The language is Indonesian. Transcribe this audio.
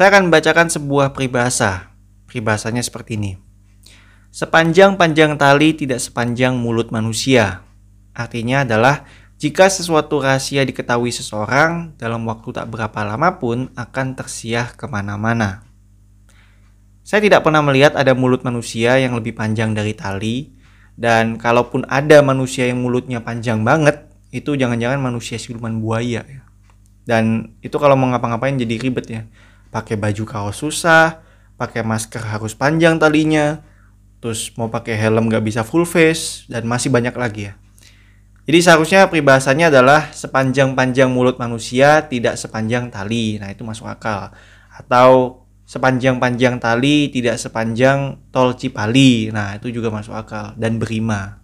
Saya akan membacakan sebuah peribahasa. Peribahasanya seperti ini. Sepanjang-panjang tali tidak sepanjang mulut manusia. Artinya adalah jika sesuatu rahasia diketahui seseorang, dalam waktu tak berapa lama pun akan tersiah ke mana-mana. Saya tidak pernah melihat ada mulut manusia yang lebih panjang dari tali, dan kalaupun ada manusia yang mulutnya panjang banget, itu jangan-jangan manusia siluman buaya ya. Dan itu kalau mau ngapa-ngapain jadi ribet ya. Pakai baju kaos susah, pakai masker harus panjang talinya, terus mau pakai helm nggak bisa full face, dan masih banyak lagi ya. Jadi seharusnya peribahasanya adalah sepanjang-panjang mulut manusia tidak sepanjang tali. Nah itu masuk akal. Atau sepanjang-panjang tali tidak sepanjang tol Cipali. Nah, itu juga masuk akal dan berima.